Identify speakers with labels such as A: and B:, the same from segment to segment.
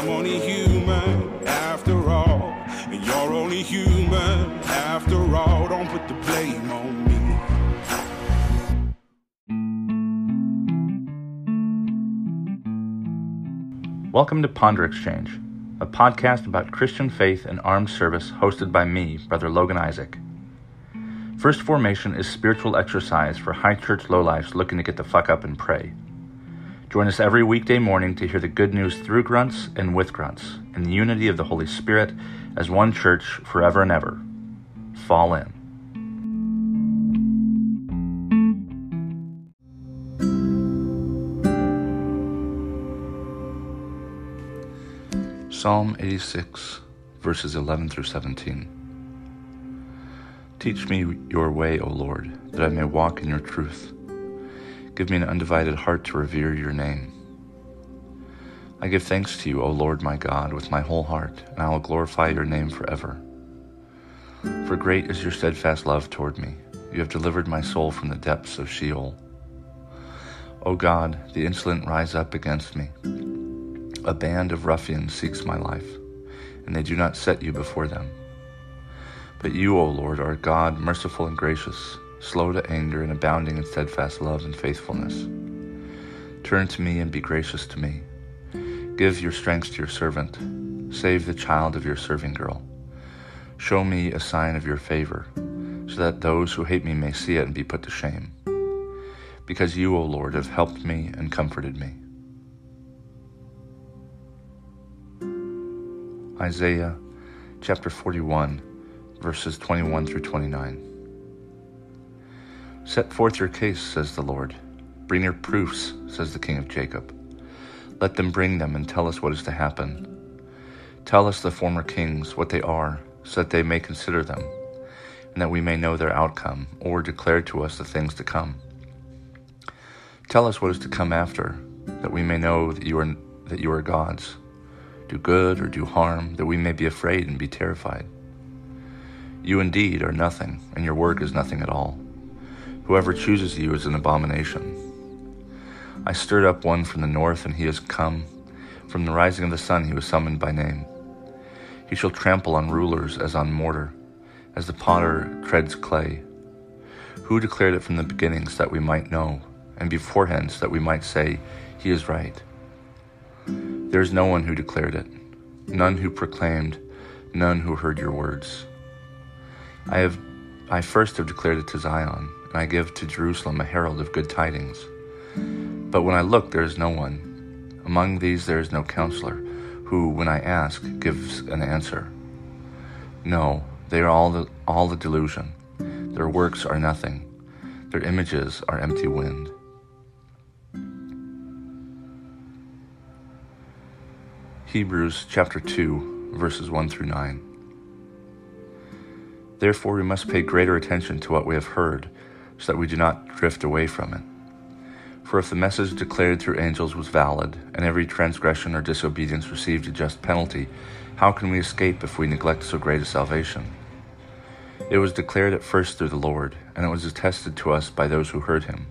A: I'm only human after all. And you're only human after all. Don't put the blame on me.
B: Welcome to Ponder Exchange, a podcast about Christian faith and armed service hosted by me, Brother Logan Isaac. First Formation is spiritual exercise for high church lowlifes looking to get the fuck up and pray. Join us every weekday morning to hear the good news through grunts and with grunts, in the unity of the Holy Spirit as one church forever and ever. Fall in. Psalm 86, verses 11 through 17. Teach me your way, O Lord, that I may walk in your truth. Give me an undivided heart to revere your name. I give thanks to you, O Lord my God, with my whole heart, and I will glorify your name forever. For great is your steadfast love toward me. You have delivered my soul from the depths of Sheol. O God, the insolent rise up against me. A band of ruffians seeks my life, and they do not set you before them. But you, O Lord, are God, merciful and gracious slow to anger and abounding in steadfast love and faithfulness. Turn to me and be gracious to me. Give your strength to your servant. Save the child of your serving girl. Show me a sign of your favor, so that those who hate me may see it and be put to shame. Because you, O Lord, have helped me and comforted me. Isaiah chapter 41, verses 21 through 29. Set forth your case, says the Lord. Bring your proofs, says the King of Jacob. Let them bring them and tell us what is to happen. Tell us the former kings what they are, so that they may consider them, and that we may know their outcome, or declare to us the things to come. Tell us what is to come after, that we may know that you are that you are gods. Do good or do harm, that we may be afraid and be terrified. You indeed are nothing, and your work is nothing at all. Whoever chooses you is an abomination. I stirred up one from the north, and he has come. From the rising of the sun, he was summoned by name. He shall trample on rulers as on mortar, as the potter treads clay. Who declared it from the beginnings that we might know, and beforehand that we might say, He is right? There is no one who declared it, none who proclaimed, none who heard your words. I have I first have declared it to Zion and I give to Jerusalem a herald of good tidings. But when I look, there is no one. Among these there is no counselor, who, when I ask, gives an answer. No, they are all the, all the delusion. Their works are nothing. Their images are empty wind. Hebrews chapter 2, verses 1 through 9. Therefore, we must pay greater attention to what we have heard so that we do not drift away from it. For if the message declared through angels was valid, and every transgression or disobedience received a just penalty, how can we escape if we neglect so great a salvation? It was declared at first through the Lord, and it was attested to us by those who heard him.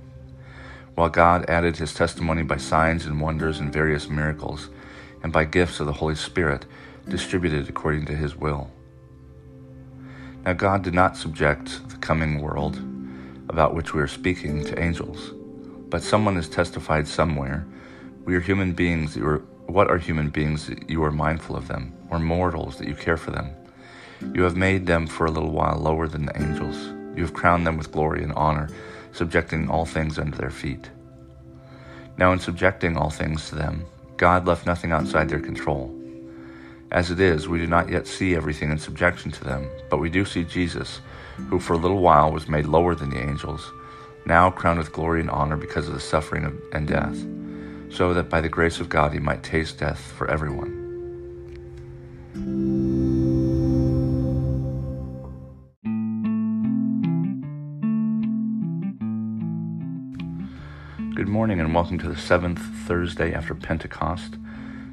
B: While God added his testimony by signs and wonders and various miracles, and by gifts of the Holy Spirit, distributed according to his will. Now God did not subject the coming world about which we are speaking to angels. But someone has testified somewhere, we are human beings you are, what are human beings that you are mindful of them, or mortals that you care for them? You have made them for a little while lower than the angels. You have crowned them with glory and honor, subjecting all things under their feet. Now, in subjecting all things to them, God left nothing outside their control. As it is, we do not yet see everything in subjection to them, but we do see Jesus who for a little while was made lower than the angels, now crowned with glory and honor because of the suffering of, and death, so that by the grace of God he might taste death for everyone. Good morning and welcome to the seventh Thursday after Pentecost.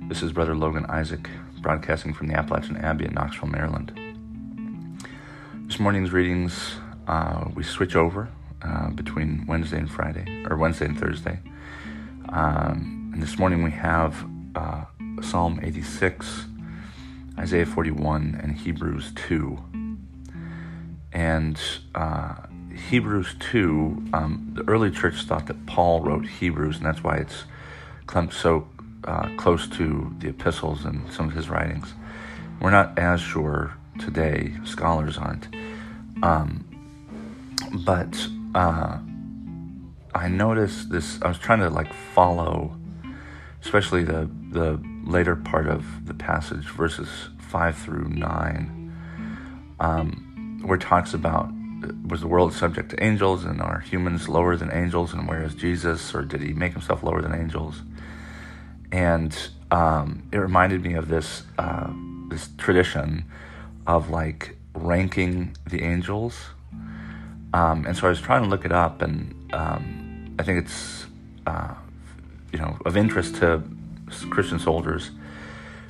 B: This is Brother Logan Isaac, broadcasting from the Appalachian Abbey in Knoxville, Maryland. This morning's readings, uh, we switch over uh, between Wednesday and Friday, or Wednesday and Thursday. Um, and this morning we have uh, Psalm 86, Isaiah 41, and Hebrews 2. And uh, Hebrews 2, um, the early church thought that Paul wrote Hebrews, and that's why it's clumped so uh, close to the epistles and some of his writings. We're not as sure today, scholars aren't. Um, but uh, I noticed this, I was trying to like follow, especially the, the later part of the passage, verses 5 through 9, um, where it talks about was the world subject to angels and are humans lower than angels and where is jesus or did he make himself lower than angels? And um, it reminded me of this uh, this tradition of like ranking the angels um, and so i was trying to look it up and um, i think it's uh, you know of interest to christian soldiers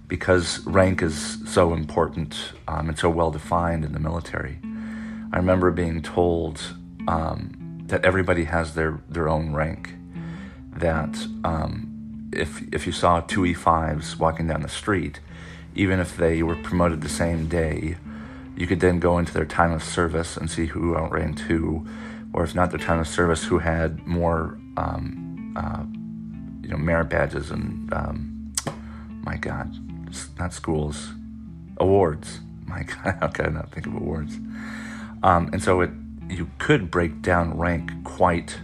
B: because rank is so important um, and so well defined in the military I remember being told um, that everybody has their, their own rank. That um, if if you saw two E5s walking down the street, even if they were promoted the same day, you could then go into their time of service and see who outranked who, or if not their time of service, who had more, um, uh, you know, merit badges and um, my God, not schools, awards. My God, how can I not think of awards? Um, and so it, you could break down rank quite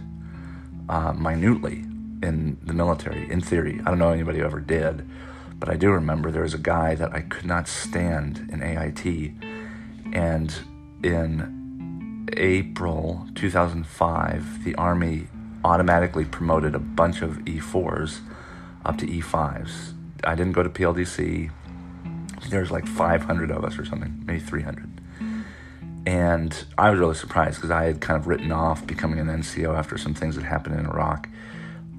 B: uh, minutely in the military, in theory. I don't know anybody who ever did, but I do remember there was a guy that I could not stand in AIT. And in April 2005, the Army automatically promoted a bunch of E4s up to E5s. I didn't go to PLDC. There's like 500 of us or something, maybe 300. And I was really surprised because I had kind of written off becoming an NCO after some things that happened in Iraq.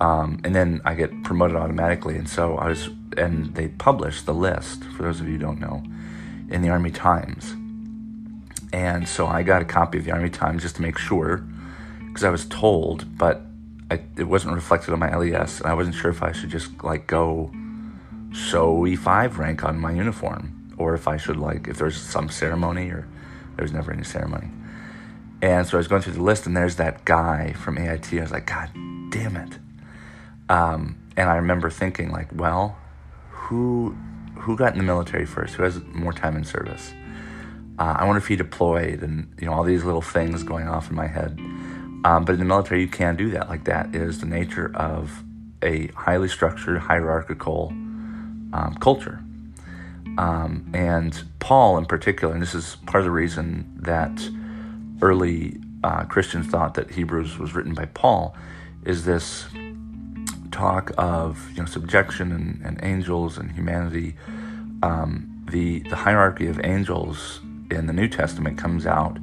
B: Um, and then I get promoted automatically. And so I was, and they published the list, for those of you who don't know, in the Army Times. And so I got a copy of the Army Times just to make sure, because I was told, but I, it wasn't reflected on my LES. And I wasn't sure if I should just like go show E5 rank on my uniform or if I should like, if there's some ceremony or there was never any ceremony. And so I was going through the list, and there's that guy from AIT. I was like, God damn it. Um, and I remember thinking, like, well, who who got in the military first? Who has more time in service? Uh, I wonder if he deployed, and you know, all these little things going off in my head. Um, but in the military, you can do that. Like that is the nature of a highly structured, hierarchical um, culture. Um, and Paul, in particular, and this is part of the reason that early uh, Christians thought that Hebrews was written by Paul, is this talk of you know subjection and, and angels and humanity. Um, the the hierarchy of angels in the New Testament comes out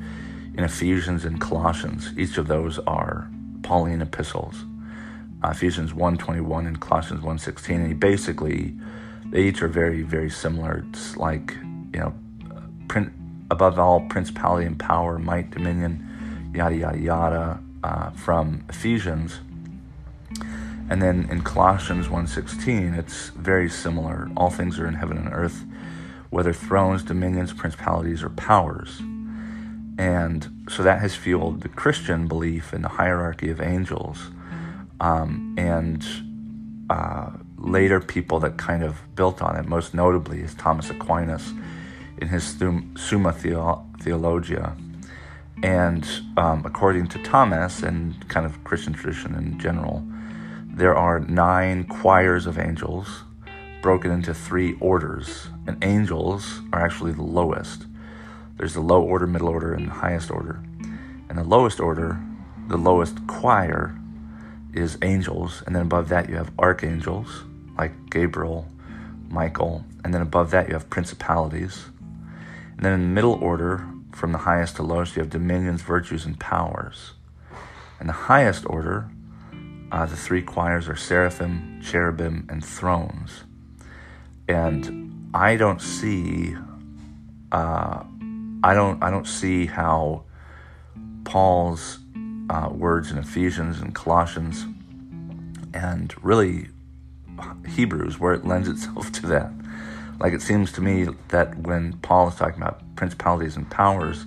B: in Ephesians and Colossians. Each of those are Pauline epistles. Uh, Ephesians 1.21 and Colossians 1.16. And he basically they each are very, very similar. It's like, you know, print, above all, principality and power, might, dominion, yada, yada, yada, uh, from Ephesians. And then in Colossians 1.16, it's very similar. All things are in heaven and earth, whether thrones, dominions, principalities, or powers. And so that has fueled the Christian belief in the hierarchy of angels. Um, and uh, later people that kind of built on it, most notably is Thomas Aquinas in his Summa Theologia. And um, according to Thomas and kind of Christian tradition in general, there are nine choirs of angels broken into three orders. And angels are actually the lowest. There's the low order, middle order, and highest order. And the lowest order, the lowest choir, is angels. And then above that, you have archangels like Gabriel, Michael, and then above that you have principalities. And then in the middle order, from the highest to lowest, you have dominions, virtues, and powers. In the highest order, uh, the three choirs are seraphim, cherubim, and thrones. And I don't see, uh, I don't, I don't see how Paul's uh, words in Ephesians and Colossians, and really Hebrews where it lends itself to that. Like it seems to me that when Paul is talking about principalities and powers,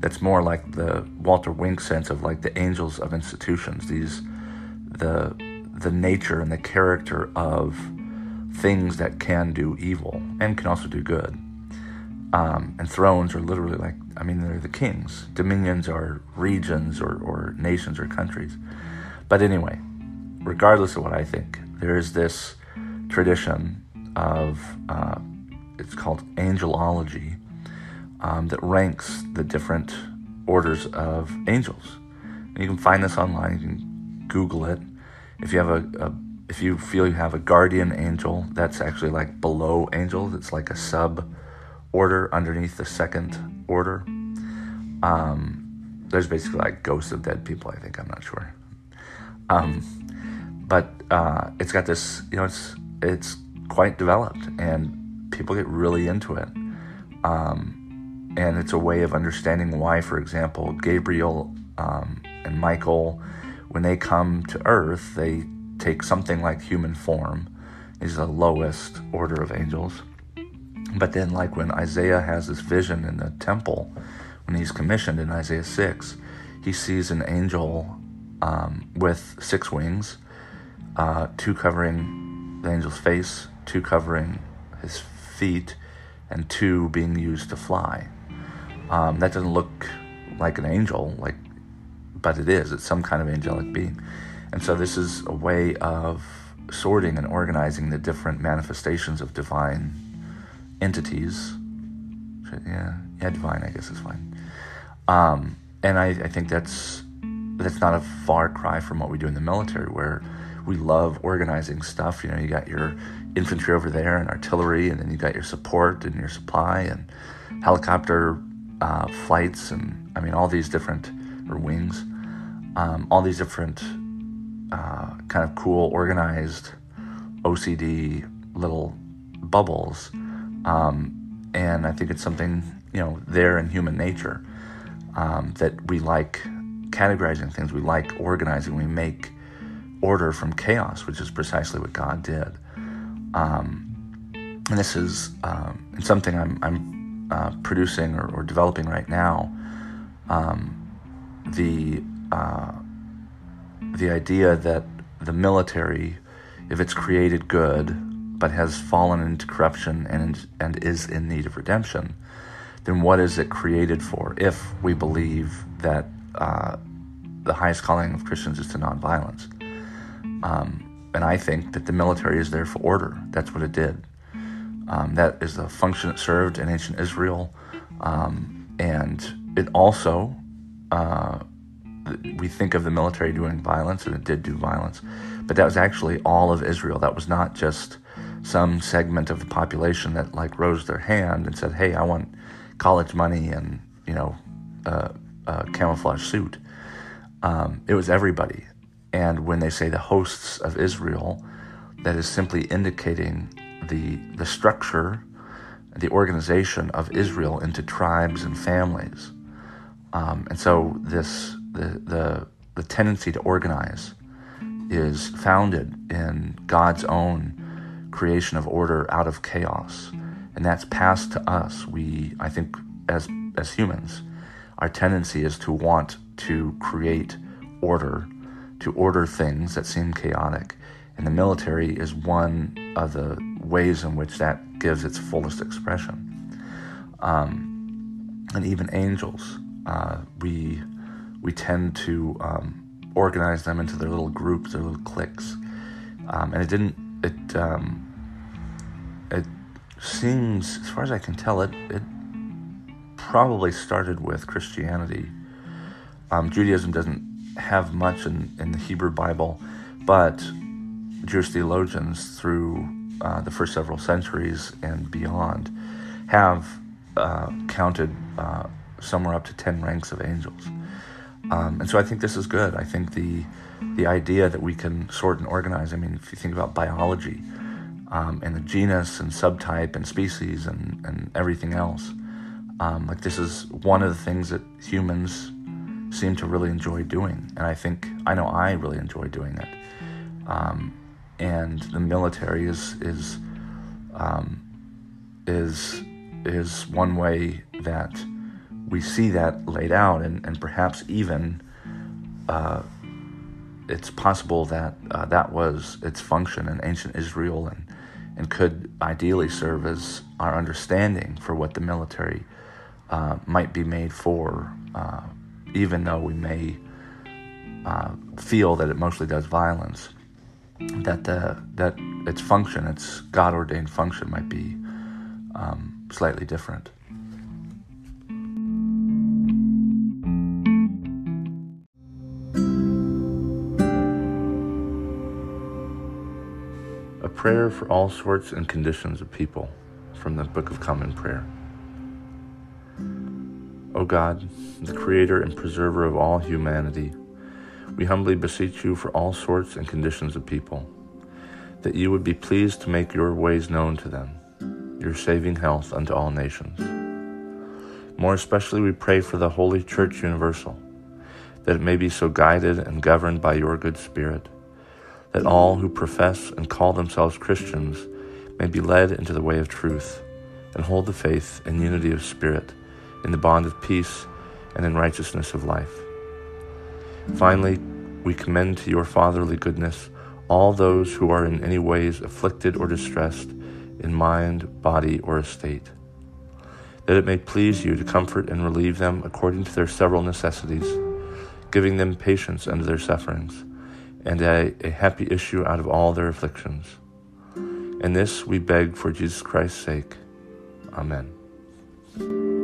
B: that's more like the Walter Wink sense of like the angels of institutions. These the the nature and the character of things that can do evil and can also do good. Um, and thrones are literally like, I mean, they're the kings. Dominions are regions or, or nations or countries. But anyway, regardless of what I think, there is this tradition of, uh, it's called angelology, um, that ranks the different orders of angels. And you can find this online, you can Google it. If you have a, a if you feel you have a guardian angel, that's actually like below angels. It's like a sub order underneath the second order. Um, there's basically like ghosts of dead people. I think I'm not sure. Um, but uh, it's got this, you know, it's it's quite developed, and people get really into it. Um, and it's a way of understanding why, for example, Gabriel um, and Michael, when they come to Earth, they take something like human form. is the lowest order of angels but then, like when Isaiah has this vision in the temple, when he's commissioned in Isaiah 6, he sees an angel um, with six wings, uh, two covering the angel's face, two covering his feet, and two being used to fly. Um, that doesn't look like an angel, like, but it is. It's some kind of angelic being. And so, this is a way of sorting and organizing the different manifestations of divine entities. Yeah, yeah, divine, I guess is fine. Um, and I, I think that's that's not a far cry from what we do in the military, where we love organizing stuff. You know, you got your infantry over there and artillery, and then you got your support and your supply and helicopter uh, flights, and I mean all these different or wings, um, all these different uh, kind of cool organized OCD little bubbles um, and I think it's something, you know, there in human nature um, that we like categorizing things, we like organizing, we make order from chaos, which is precisely what God did. Um, and this is um, something I'm, I'm uh, producing or, or, developing right now. Um, the uh, the idea that the military, if it's created good, but has fallen into corruption and, and is in need of redemption, then what is it created for if we believe that uh, the highest calling of Christians is to nonviolence? Um, and I think that the military is there for order. That's what it did. Um, that is the function it served in ancient Israel. Um, and it also, uh, we think of the military doing violence, and it did do violence, but that was actually all of Israel. That was not just some segment of the population that like rose their hand and said, "Hey, I want college money and you know a camouflage suit." Um, it was everybody, and when they say the hosts of Israel, that is simply indicating the the structure, the organization of Israel into tribes and families, um, and so this the the the tendency to organize is founded in God's own creation of order out of chaos. And that's passed to us. We, I think, as, as humans, our tendency is to want to create order, to order things that seem chaotic. And the military is one of the ways in which that gives its fullest expression. Um, and even angels, uh, we, we tend to um, organize them into their little groups, their little cliques. Um, and it didn't it um, it seems, as far as I can tell, it it probably started with Christianity. Um, Judaism doesn't have much in, in the Hebrew Bible, but Jewish theologians through uh, the first several centuries and beyond have uh, counted uh, somewhere up to 10 ranks of angels. Um, and so I think this is good. I think the the idea that we can sort and organize. I mean, if you think about biology um, and the genus and subtype and species and, and everything else, um, like this is one of the things that humans seem to really enjoy doing. And I think I know I really enjoy doing it. Um, and the military is is um, is is one way that we see that laid out, and, and perhaps even uh, it's possible that uh, that was its function in ancient Israel and, and could ideally serve as our understanding for what the military uh, might be made for, uh, even though we may uh, feel that it mostly does violence. That, the, that its function, its God ordained function, might be um, slightly different. Prayer for all sorts and conditions of people from the Book of Common Prayer. O God, the Creator and Preserver of all humanity, we humbly beseech you for all sorts and conditions of people, that you would be pleased to make your ways known to them your saving health unto all nations. More especially, we pray for the Holy Church Universal, that it may be so guided and governed by your good Spirit, that all who profess and call themselves Christians may be led into the way of truth and hold the faith and unity of spirit in the bond of peace and in righteousness of life. Finally, we commend to your fatherly goodness all those who are in any ways afflicted or distressed in mind, body, or estate, that it may please you to comfort and relieve them according to their several necessities, giving them patience under their sufferings, and a, a happy issue out of all their afflictions. And this we beg for Jesus Christ's sake. Amen.